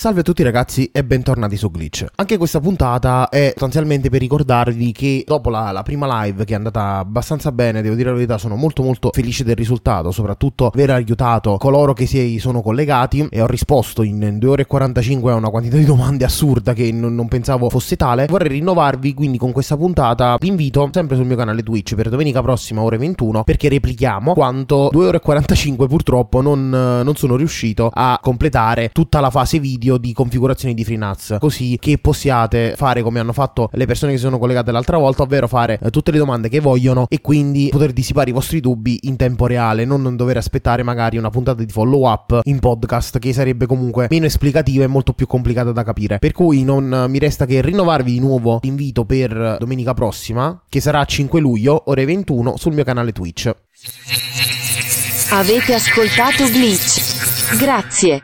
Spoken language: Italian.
Salve a tutti ragazzi e bentornati su Glitch. Anche questa puntata è sostanzialmente per ricordarvi che dopo la, la, prima live che è andata abbastanza bene, devo dire la verità, sono molto molto felice del risultato, soprattutto aver aiutato coloro che si sono collegati e ho risposto in 2 ore e 45 a una quantità di domande assurda che non, non pensavo fosse tale. Vorrei rinnovarvi quindi con questa puntata l'invito sempre sul mio canale Twitch per domenica prossima ore 21 perché replichiamo quanto 2 ore e 45 purtroppo non, non sono riuscito a completare tutta la fase video video di configurazione di FreeNAS, così che possiate fare come hanno fatto le persone che si sono collegate l'altra volta, ovvero fare eh, tutte le domande che vogliono e quindi poter dissipare i vostri dubbi in tempo reale, non, dover aspettare magari una puntata di follow up in podcast che sarebbe comunque meno esplicativa e molto più complicata da capire. Per cui non mi resta che rinnovarvi di nuovo l'invito per domenica prossima, che sarà 5 luglio, ore 21, sul mio canale Twitch. Avete ascoltato Glitch. Grazie.